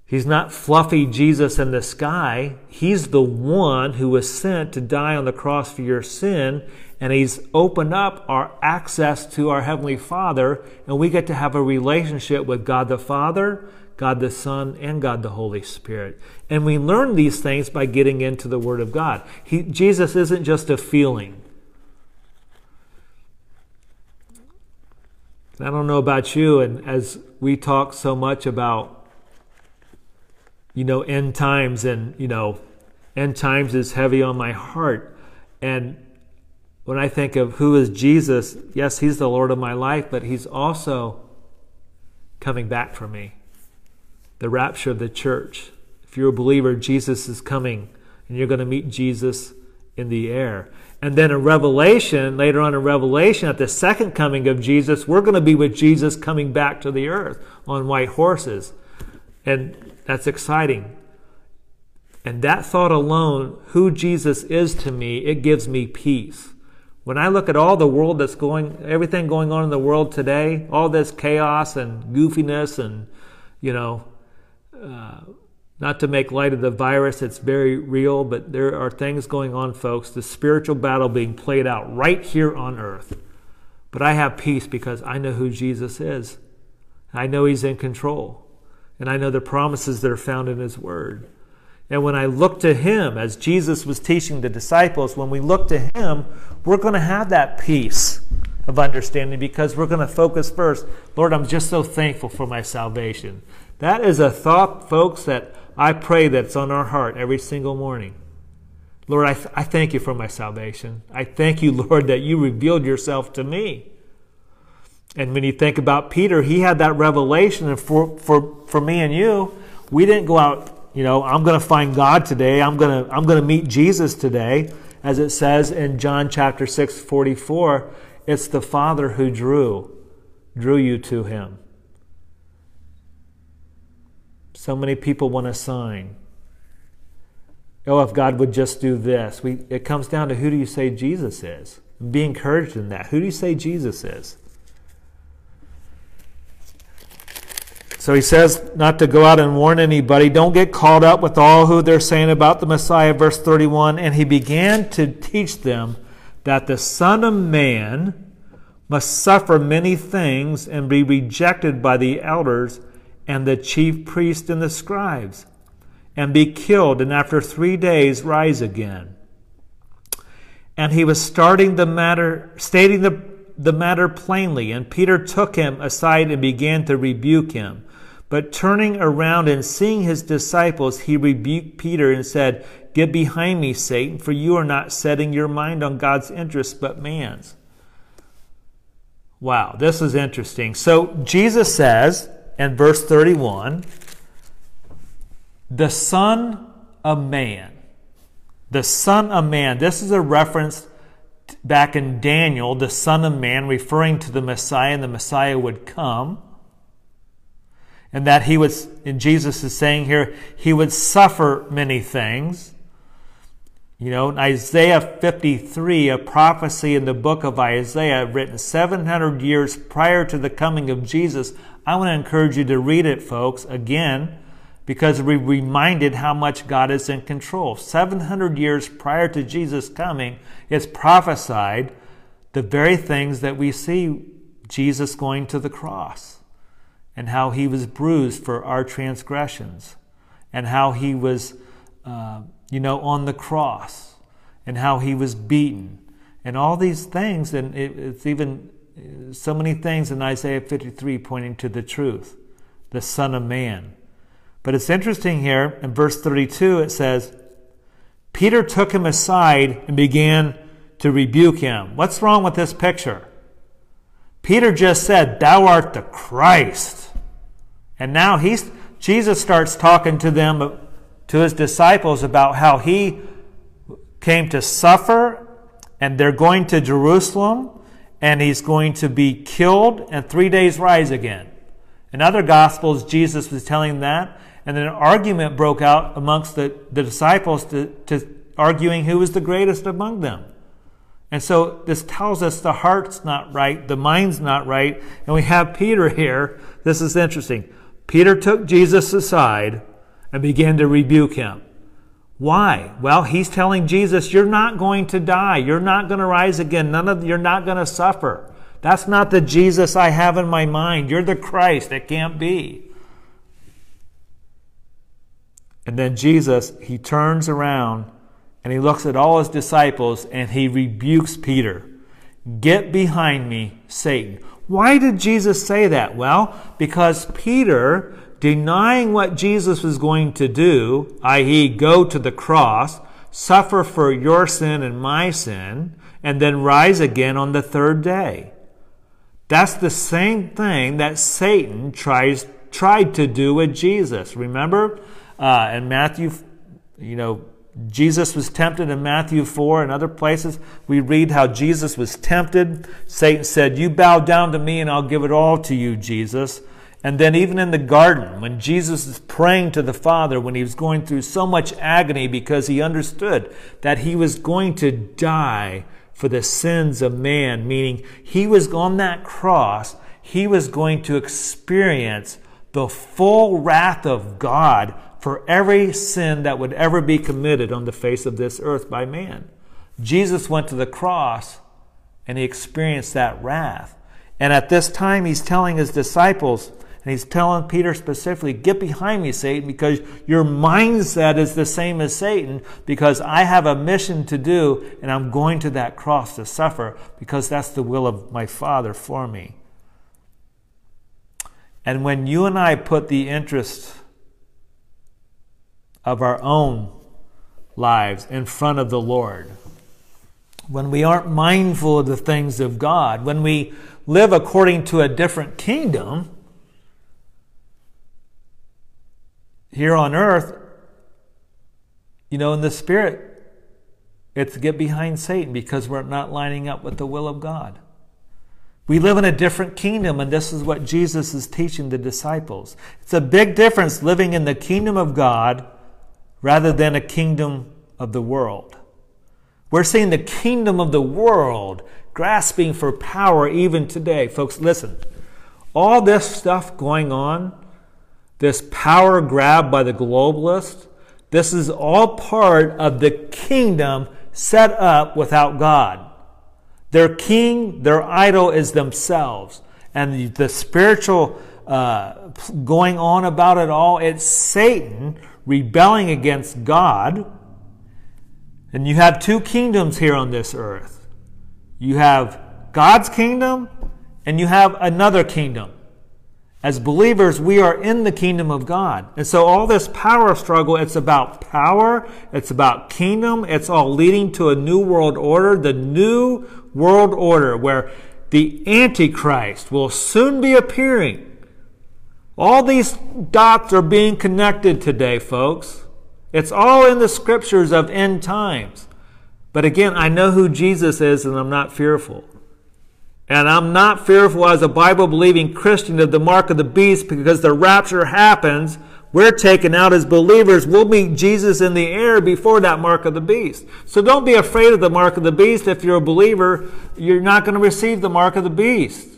A: He's not fluffy Jesus in the sky. He's the one who was sent to die on the cross for your sin and He's opened up our access to our Heavenly Father, and we get to have a relationship with God the Father, God the Son, and God the Holy Spirit. And we learn these things by getting into the Word of God. He, Jesus isn't just a feeling. I don't know about you, and as we talk so much about, you know, end times, and, you know, end times is heavy on my heart. And when I think of who is Jesus, yes, He's the Lord of my life, but He's also coming back for me. The rapture of the church. If you're a believer, Jesus is coming, and you're going to meet Jesus in the air. And then in Revelation, later on in Revelation, at the second coming of Jesus, we're going to be with Jesus coming back to the earth on white horses. And that's exciting. And that thought alone, who Jesus is to me, it gives me peace. When I look at all the world that's going, everything going on in the world today, all this chaos and goofiness, and, you know, uh, not to make light of the virus, it's very real, but there are things going on, folks. The spiritual battle being played out right here on earth. But I have peace because I know who Jesus is. I know He's in control. And I know the promises that are found in His Word. And when I look to Him, as Jesus was teaching the disciples, when we look to Him, we're going to have that peace of understanding because we're going to focus first. Lord, I'm just so thankful for my salvation. That is a thought, folks, that I pray that's on our heart every single morning. Lord, I, th- I thank you for my salvation. I thank you, Lord, that you revealed yourself to me. And when you think about Peter, he had that revelation. And for, for, for me and you, we didn't go out you know, I'm going to find God today. I'm going to I'm going to meet Jesus today, as it says in John chapter 6, 44. It's the Father who drew drew you to him. So many people want a sign. Oh, if God would just do this. We, it comes down to who do you say Jesus is? Be encouraged in that. Who do you say Jesus is? So he says not to go out and warn anybody. Don't get caught up with all who they're saying about the Messiah. Verse 31 And he began to teach them that the Son of Man must suffer many things and be rejected by the elders and the chief priests and the scribes, and be killed, and after three days rise again. And he was starting the matter, stating the, the matter plainly, and Peter took him aside and began to rebuke him. But turning around and seeing his disciples, he rebuked Peter and said, Get behind me, Satan, for you are not setting your mind on God's interests, but man's. Wow, this is interesting. So Jesus says in verse 31 the Son of Man. The Son of Man. This is a reference back in Daniel, the Son of Man, referring to the Messiah, and the Messiah would come. And that he was, and Jesus is saying here, he would suffer many things. You know, in Isaiah 53, a prophecy in the book of Isaiah written 700 years prior to the coming of Jesus. I want to encourage you to read it, folks, again because we're reminded how much God is in control. 700 years prior to Jesus coming, it's prophesied the very things that we see Jesus going to the cross and how he was bruised for our transgressions and how he was, uh, you know, on the cross and how he was beaten and all these things. And it, it's even so many things in Isaiah 53 pointing to the truth, the Son of Man. But it's interesting here in verse 32, it says, Peter took him aside and began to rebuke him. What's wrong with this picture? Peter just said, Thou art the Christ. And now he's, Jesus starts talking to them, to his disciples, about how he came to suffer and they're going to Jerusalem and he's going to be killed and three days rise again. In other gospels, Jesus was telling that. And then an argument broke out amongst the, the disciples to, to arguing who was the greatest among them. And so this tells us the heart's not right, the mind's not right, and we have Peter here. This is interesting. Peter took Jesus aside and began to rebuke him. Why? Well, he's telling Jesus, you're not going to die. You're not going to rise again. None of you're not going to suffer. That's not the Jesus I have in my mind. You're the Christ. It can't be. And then Jesus, he turns around and he looks at all his disciples and he rebukes Peter. Get behind me, Satan. Why did Jesus say that? Well, because Peter, denying what Jesus was going to do, i.e., go to the cross, suffer for your sin and my sin, and then rise again on the third day. That's the same thing that Satan tries, tried to do with Jesus. Remember? Uh, and Matthew, you know, Jesus was tempted in Matthew 4 and other places. We read how Jesus was tempted. Satan said, You bow down to me and I'll give it all to you, Jesus. And then, even in the garden, when Jesus is praying to the Father, when he was going through so much agony because he understood that he was going to die for the sins of man, meaning he was on that cross, he was going to experience the full wrath of God for every sin that would ever be committed on the face of this earth by man. Jesus went to the cross and he experienced that wrath. And at this time, he's telling his disciples, and he's telling Peter specifically, Get behind me, Satan, because your mindset is the same as Satan, because I have a mission to do, and I'm going to that cross to suffer, because that's the will of my Father for me. And when you and I put the interest of our own lives in front of the Lord. When we aren't mindful of the things of God, when we live according to a different kingdom here on earth, you know, in the spirit, it's get behind Satan because we're not lining up with the will of God. We live in a different kingdom, and this is what Jesus is teaching the disciples. It's a big difference living in the kingdom of God rather than a kingdom of the world. We're seeing the kingdom of the world grasping for power even today. Folks, listen. All this stuff going on, this power grab by the globalists, this is all part of the kingdom set up without God. Their king, their idol is themselves. And the spiritual uh, going on about it all, it's Satan rebelling against God. And you have two kingdoms here on this earth. You have God's kingdom and you have another kingdom. As believers, we are in the kingdom of God. And so all this power struggle, it's about power, it's about kingdom, it's all leading to a new world order, the new world order where the Antichrist will soon be appearing. All these dots are being connected today, folks. It's all in the scriptures of end times. But again, I know who Jesus is and I'm not fearful. And I'm not fearful as a Bible believing Christian of the mark of the beast because the rapture happens. We're taken out as believers. We'll meet Jesus in the air before that mark of the beast. So don't be afraid of the mark of the beast. If you're a believer, you're not going to receive the mark of the beast.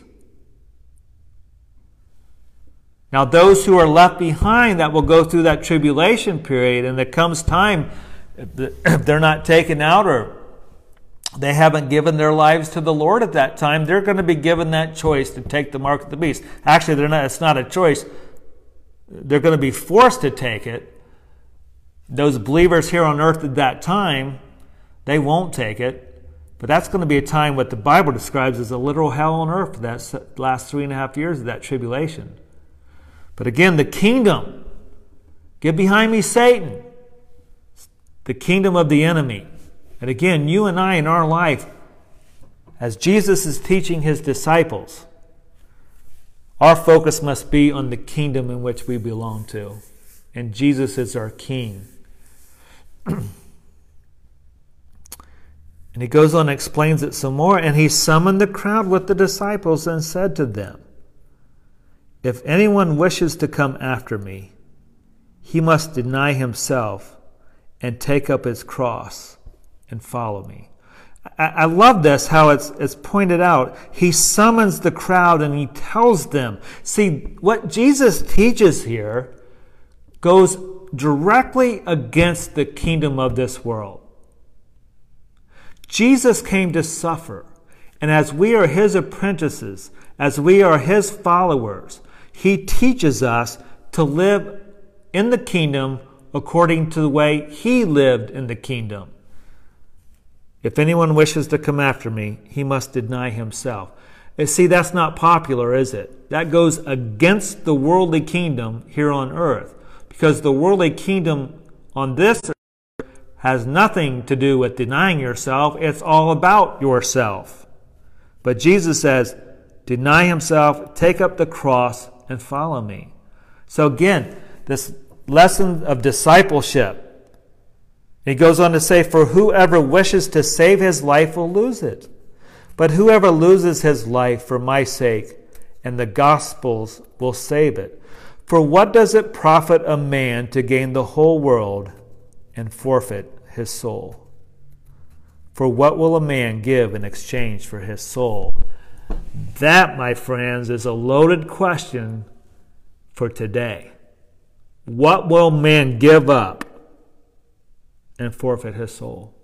A: Now, those who are left behind that will go through that tribulation period, and there comes time, if they're not taken out or they haven't given their lives to the Lord at that time, they're going to be given that choice to take the mark of the beast. Actually, they're not, it's not a choice. They're going to be forced to take it. Those believers here on earth at that time, they won't take it. But that's going to be a time what the Bible describes as a literal hell on earth for that last three and a half years of that tribulation. But again, the kingdom, get behind me, Satan, the kingdom of the enemy. And again, you and I in our life, as Jesus is teaching his disciples, our focus must be on the kingdom in which we belong to. And Jesus is our king. and he goes on and explains it some more. And he summoned the crowd with the disciples and said to them, if anyone wishes to come after me, he must deny himself and take up his cross and follow me. I, I love this, how it's, it's pointed out. He summons the crowd and he tells them. See, what Jesus teaches here goes directly against the kingdom of this world. Jesus came to suffer. And as we are his apprentices, as we are his followers, he teaches us to live in the kingdom according to the way He lived in the kingdom. If anyone wishes to come after me, he must deny himself. And see, that's not popular, is it? That goes against the worldly kingdom here on earth. Because the worldly kingdom on this earth has nothing to do with denying yourself, it's all about yourself. But Jesus says, deny himself, take up the cross, and follow me. So again, this lesson of discipleship. He goes on to say, For whoever wishes to save his life will lose it. But whoever loses his life for my sake and the gospel's will save it. For what does it profit a man to gain the whole world and forfeit his soul? For what will a man give in exchange for his soul? That, my friends, is a loaded question for today. What will man give up and forfeit his soul?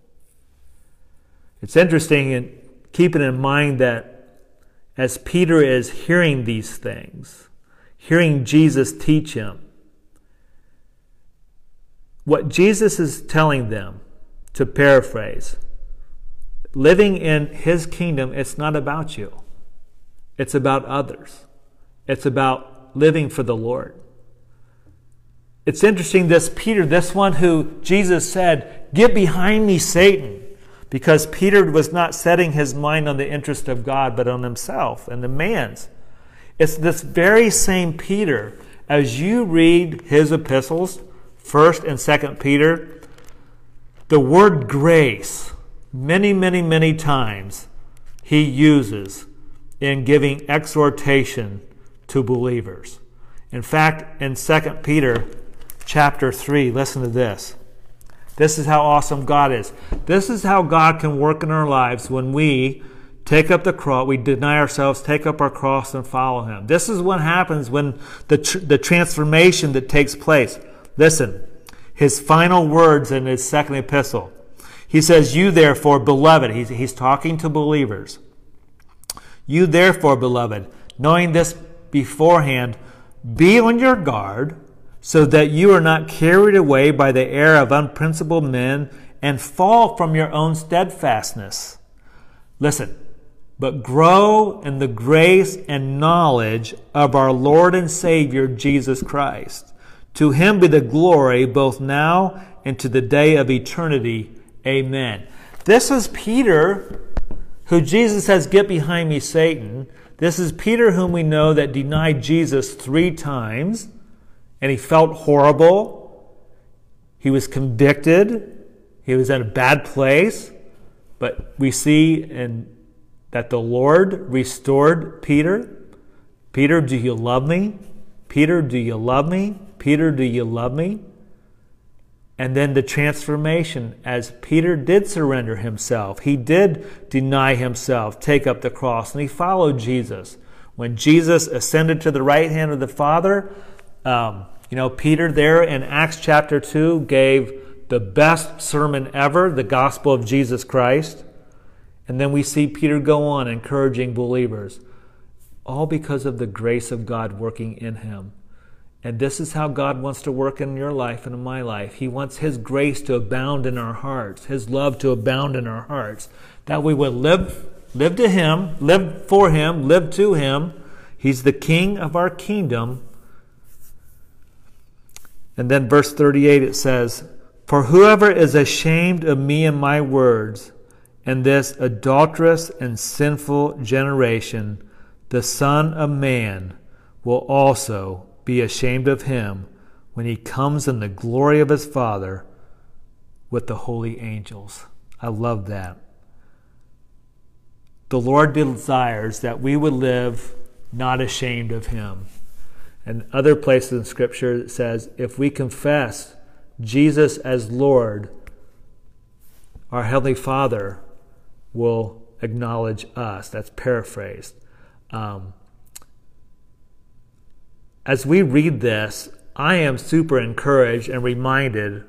A: It's interesting in keeping in mind that as Peter is hearing these things, hearing Jesus teach him, what Jesus is telling them, to paraphrase, living in his kingdom, it's not about you. It's about others. It's about living for the Lord. It's interesting, this Peter, this one who Jesus said, Get behind me, Satan, because Peter was not setting his mind on the interest of God, but on himself and the man's. It's this very same Peter, as you read his epistles, 1st and 2nd Peter, the word grace, many, many, many times, he uses in giving exhortation to believers. In fact, in 2 Peter chapter 3, listen to this. This is how awesome God is. This is how God can work in our lives when we take up the cross, we deny ourselves, take up our cross, and follow Him. This is what happens when the, tr- the transformation that takes place. Listen, His final words in His second epistle. He says, You therefore, beloved, he's, he's talking to believers. You therefore, beloved, knowing this beforehand, be on your guard so that you are not carried away by the air of unprincipled men and fall from your own steadfastness. Listen, but grow in the grace and knowledge of our Lord and Savior Jesus Christ. To him be the glory both now and to the day of eternity. Amen. This is Peter, who Jesus says, Get behind me, Satan. This is Peter, whom we know that denied Jesus three times, and he felt horrible. He was convicted. He was in a bad place. But we see in that the Lord restored Peter. Peter, do you love me? Peter, do you love me? Peter, do you love me? And then the transformation as Peter did surrender himself. He did deny himself, take up the cross, and he followed Jesus. When Jesus ascended to the right hand of the Father, um, you know, Peter there in Acts chapter 2 gave the best sermon ever, the gospel of Jesus Christ. And then we see Peter go on encouraging believers, all because of the grace of God working in him. And this is how God wants to work in your life and in my life. He wants His grace to abound in our hearts, His love to abound in our hearts, that we would live, live to Him, live for Him, live to Him. He's the King of our kingdom. And then verse 38 it says, For whoever is ashamed of me and my words, and this adulterous and sinful generation, the Son of Man will also be ashamed of him when he comes in the glory of his Father with the holy angels. I love that. The Lord desires that we would live not ashamed of him. And other places in Scripture it says, if we confess Jesus as Lord, our Heavenly Father will acknowledge us. That's paraphrased. Um, as we read this, I am super encouraged and reminded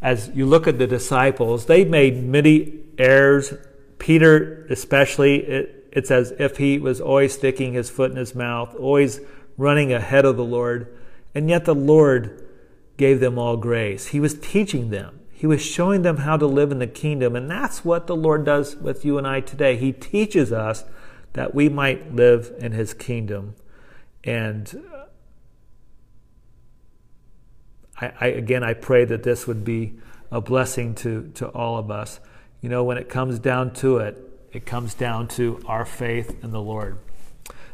A: as you look at the disciples, they made many errors. Peter, especially, it, it's as if he was always sticking his foot in his mouth, always running ahead of the Lord. And yet the Lord gave them all grace. He was teaching them. He was showing them how to live in the kingdom. And that's what the Lord does with you and I today. He teaches us that we might live in His kingdom. And uh, I, I, again, I pray that this would be a blessing to, to all of us. You know, when it comes down to it, it comes down to our faith in the Lord.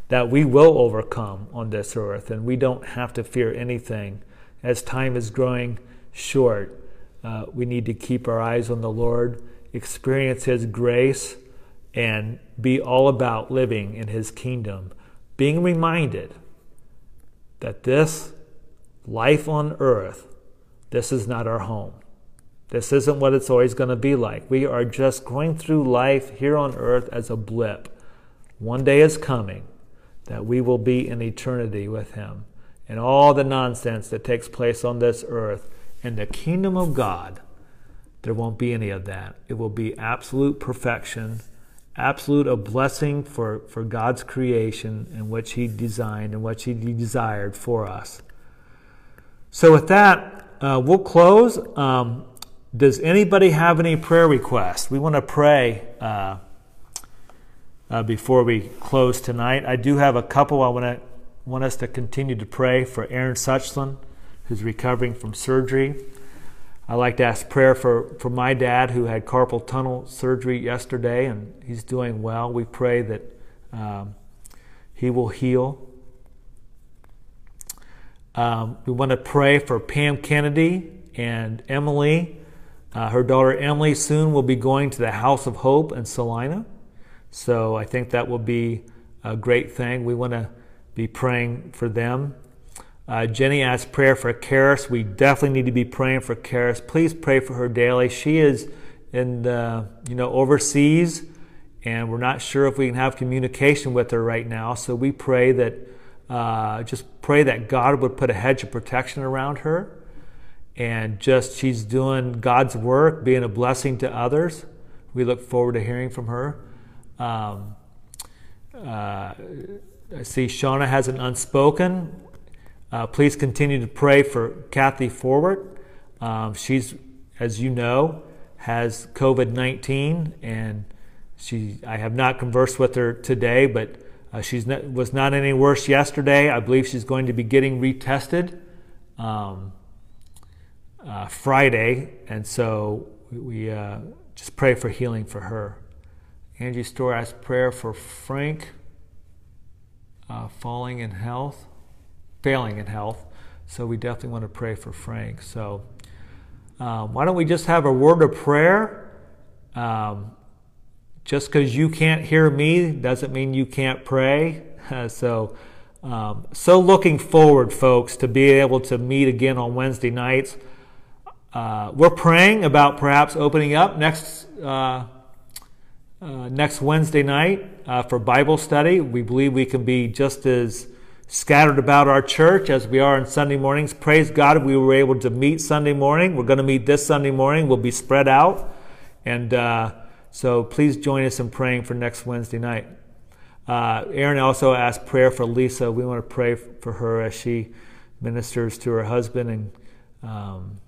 A: That we will overcome on this earth and we don't have to fear anything. As time is growing short, uh, we need to keep our eyes on the Lord, experience His grace, and be all about living in His kingdom. Being reminded that this life on earth, this is not our home. This isn't what it's always going to be like. We are just going through life here on earth as a blip. One day is coming that we will be in eternity with Him. And all the nonsense that takes place on this earth in the kingdom of God, there won't be any of that. It will be absolute perfection, absolute a blessing for, for God's creation and which He designed and what He desired for us. So, with that, uh, we'll close. Um, does anybody have any prayer requests? We want to pray uh, uh, before we close tonight. I do have a couple. I want to want us to continue to pray for Aaron Suchland who's recovering from surgery. I like to ask prayer for, for my dad who had carpal tunnel surgery yesterday and he's doing well. We pray that um, he will heal. Um, we want to pray for Pam Kennedy and Emily. Uh, her daughter Emily soon will be going to the House of Hope in Salina. So I think that will be a great thing. We want to be praying for them. Uh, Jenny asked prayer for Karis. We definitely need to be praying for Karis. Please pray for her daily. She is in the, you know, overseas, and we're not sure if we can have communication with her right now. So we pray that, uh, just pray that God would put a hedge of protection around her, and just she's doing God's work, being a blessing to others. We look forward to hearing from her. Um, uh, I see Shauna has an unspoken. Uh, please continue to pray for Kathy Forward. Um, she's, as you know, has COVID 19 and she, I have not conversed with her today, but uh, she was not any worse yesterday. I believe she's going to be getting retested um, uh, Friday, and so we uh, just pray for healing for her. Angie Store asks prayer for Frank uh, falling in health, failing in health. So we definitely want to pray for Frank. So um, why don't we just have a word of prayer? Um, just because you can't hear me doesn't mean you can't pray. So, um, so looking forward, folks, to be able to meet again on Wednesday nights. Uh, we're praying about perhaps opening up next uh, uh next Wednesday night uh, for Bible study. We believe we can be just as scattered about our church as we are on Sunday mornings. Praise God, we were able to meet Sunday morning. We're going to meet this Sunday morning. We'll be spread out, and uh, so please join us in praying for next Wednesday night. Uh, Aaron also asked prayer for Lisa. We want to pray for her as she ministers to her husband and. Um,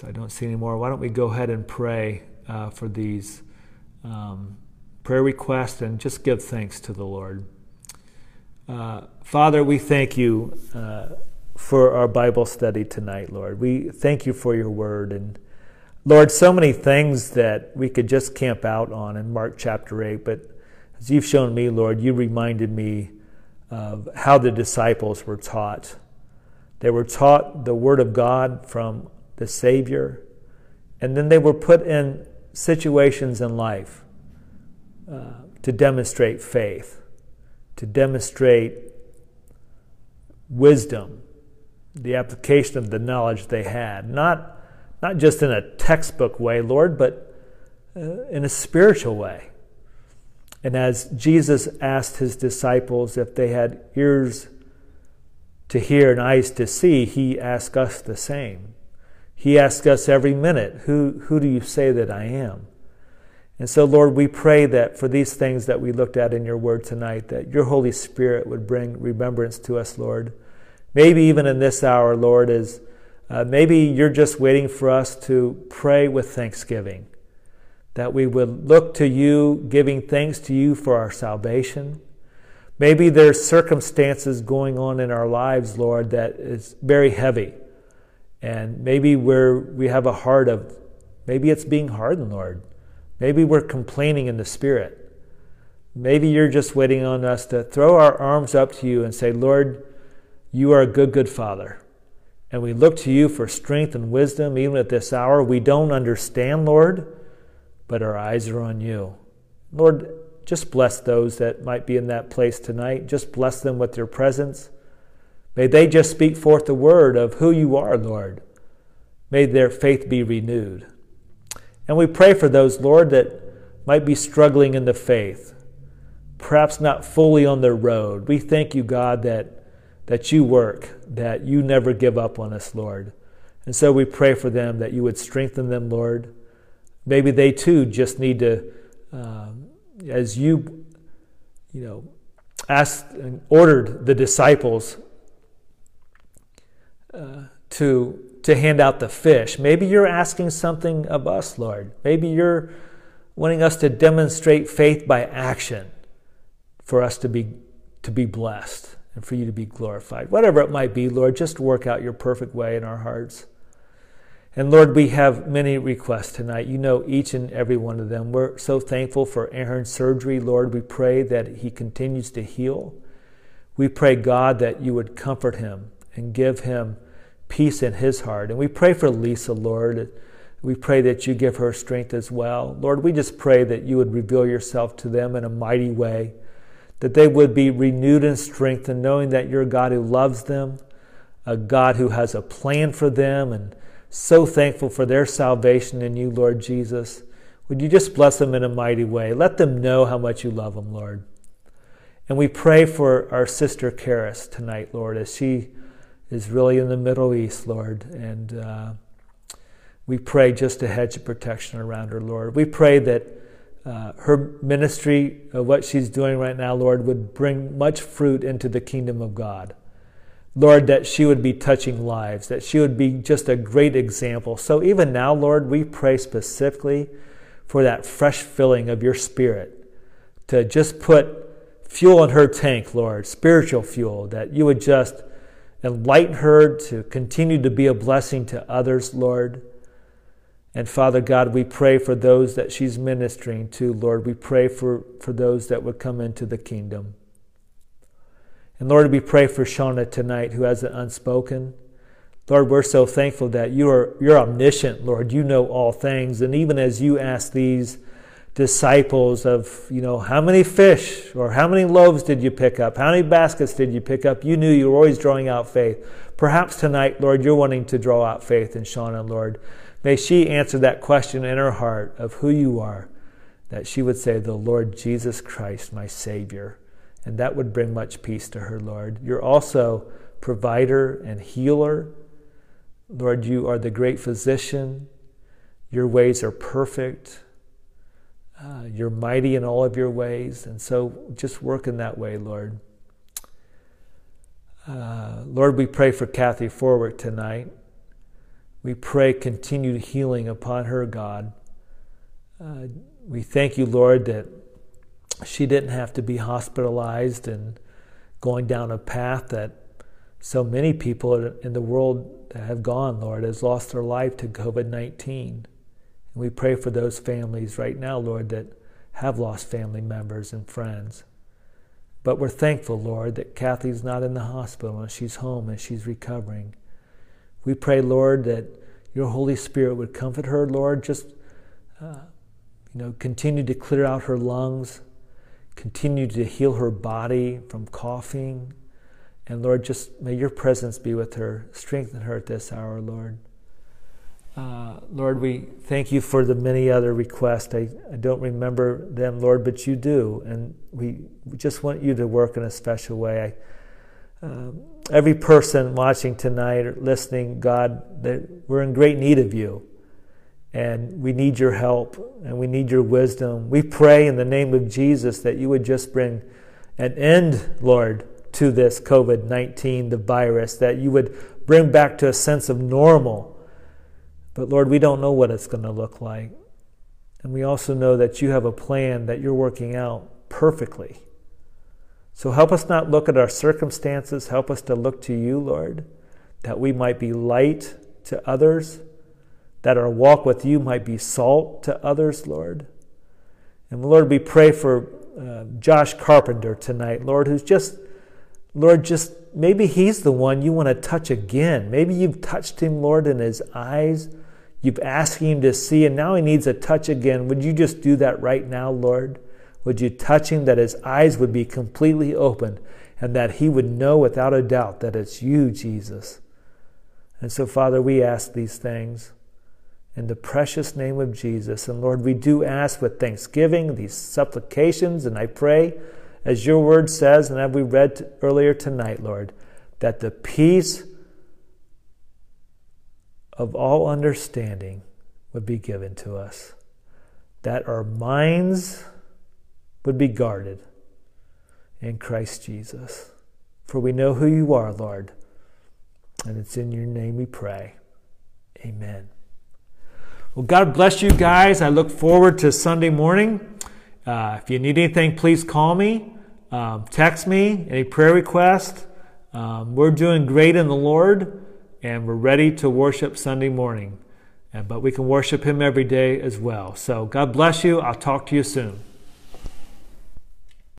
A: so I don't see any more. Why don't we go ahead and pray uh, for these um, prayer requests and just give thanks to the Lord? Uh, Father, we thank you uh, for our Bible study tonight, Lord. We thank you for your word. And Lord, so many things that we could just camp out on in Mark chapter 8, but as you've shown me, Lord, you reminded me of how the disciples were taught. They were taught the Word of God from the Savior, and then they were put in situations in life uh, to demonstrate faith, to demonstrate wisdom, the application of the knowledge they had, not not just in a textbook way, Lord, but uh, in a spiritual way. And as Jesus asked his disciples if they had ears to hear and eyes to see, he asked us the same. He asks us every minute, who, who do you say that I am? And so, Lord, we pray that for these things that we looked at in your word tonight, that your Holy Spirit would bring remembrance to us, Lord. Maybe even in this hour, Lord, is uh, maybe you're just waiting for us to pray with thanksgiving, that we would look to you, giving thanks to you for our salvation. Maybe there's circumstances going on in our lives, Lord, that is very heavy. And maybe we're, we have a heart of, maybe it's being hardened, Lord. Maybe we're complaining in the spirit. Maybe you're just waiting on us to throw our arms up to you and say, Lord, you are a good, good Father. And we look to you for strength and wisdom even at this hour. We don't understand, Lord, but our eyes are on you. Lord, just bless those that might be in that place tonight. Just bless them with your presence. May they just speak forth the word of who you are, Lord. May their faith be renewed. And we pray for those, Lord, that might be struggling in the faith, perhaps not fully on their road. We thank you, God, that that you work, that you never give up on us, Lord. And so we pray for them that you would strengthen them, Lord. Maybe they too just need to, um, as you, you know, asked and ordered the disciples uh, to to hand out the fish. Maybe you're asking something of us, Lord. Maybe you're wanting us to demonstrate faith by action for us to be to be blessed and for you to be glorified. Whatever it might be, Lord, just work out your perfect way in our hearts. And Lord, we have many requests tonight. You know each and every one of them. We're so thankful for Aaron's surgery. Lord, we pray that he continues to heal. We pray, God, that you would comfort him and give him peace in his heart. And we pray for Lisa, Lord. We pray that you give her strength as well. Lord, we just pray that you would reveal yourself to them in a mighty way that they would be renewed in strength and knowing that you're a God who loves them, a God who has a plan for them, and so thankful for their salvation in you, Lord Jesus. Would you just bless them in a mighty way? Let them know how much you love them, Lord. And we pray for our sister Karis tonight, Lord, as she is really in the Middle East, Lord. And uh, we pray just a hedge of protection around her, Lord. We pray that uh, her ministry, uh, what she's doing right now, Lord, would bring much fruit into the kingdom of God. Lord, that she would be touching lives, that she would be just a great example. So even now, Lord, we pray specifically for that fresh filling of your spirit to just put fuel in her tank, Lord, spiritual fuel, that you would just enlighten her to continue to be a blessing to others, Lord. And Father God, we pray for those that she's ministering to, Lord. We pray for, for those that would come into the kingdom. And Lord, we pray for Shauna tonight who has it unspoken. Lord, we're so thankful that you are you're omniscient, Lord. You know all things. And even as you ask these disciples of, you know, how many fish or how many loaves did you pick up? How many baskets did you pick up? You knew you were always drawing out faith. Perhaps tonight, Lord, you're wanting to draw out faith in Shauna, Lord. May she answer that question in her heart of who you are, that she would say, The Lord Jesus Christ, my Savior. And that would bring much peace to her, Lord. You're also provider and healer. Lord, you are the great physician. Your ways are perfect. Uh, you're mighty in all of your ways. And so just work in that way, Lord. Uh, Lord, we pray for Kathy Forward tonight. We pray continued healing upon her, God. Uh, we thank you, Lord, that she didn't have to be hospitalized and going down a path that so many people in the world have gone, Lord, has lost their life to COVID 19. We pray for those families right now, Lord, that have lost family members and friends. But we're thankful, Lord, that Kathy's not in the hospital and she's home and she's recovering. We pray, Lord, that your Holy Spirit would comfort her, Lord. Just, uh, you know, continue to clear out her lungs, continue to heal her body from coughing. And Lord, just may your presence be with her. Strengthen her at this hour, Lord. Uh, Lord, we thank you for the many other requests. I, I don't remember them, Lord, but you do. And we, just want you to work in a special way. I, uh, every person watching tonight or listening, God, we're in great need of you. And we need your help and we need your wisdom. We pray in the name of Jesus that you would just bring an end, Lord, to this COVID 19, the virus, that you would bring back to a sense of normal. But Lord, we don't know what it's going to look like. And we also know that you have a plan that you're working out perfectly. So help us not look at our circumstances. Help us to look to you, Lord, that we might be light to others, that our walk with you might be salt to others, Lord. And Lord, we pray for uh, Josh Carpenter tonight, Lord, who's just, Lord, just maybe he's the one you want to touch again. Maybe you've touched him, Lord, in his eyes. You've asked him to see, and now he needs a touch again. Would you just do that right now, Lord? Would you touch him that his eyes would be completely opened and that he would know without a doubt that it's you, Jesus? And so, Father, we ask these things in the precious name of Jesus. And Lord, we do ask with thanksgiving these supplications, and I pray, as your word says, and as we read earlier tonight, Lord, that the peace of all understanding would be given to us, that our minds would be guarded in Christ Jesus. For we know who you are, Lord. And it's in your name we pray. Amen. Well, God bless you guys. I look forward to Sunday morning. Uh, if you need anything, please call me, um, text me, any prayer request. Um, we're doing great in the Lord, and we're ready to worship Sunday morning. But we can worship Him every day as well. So God bless you. I'll talk to you soon.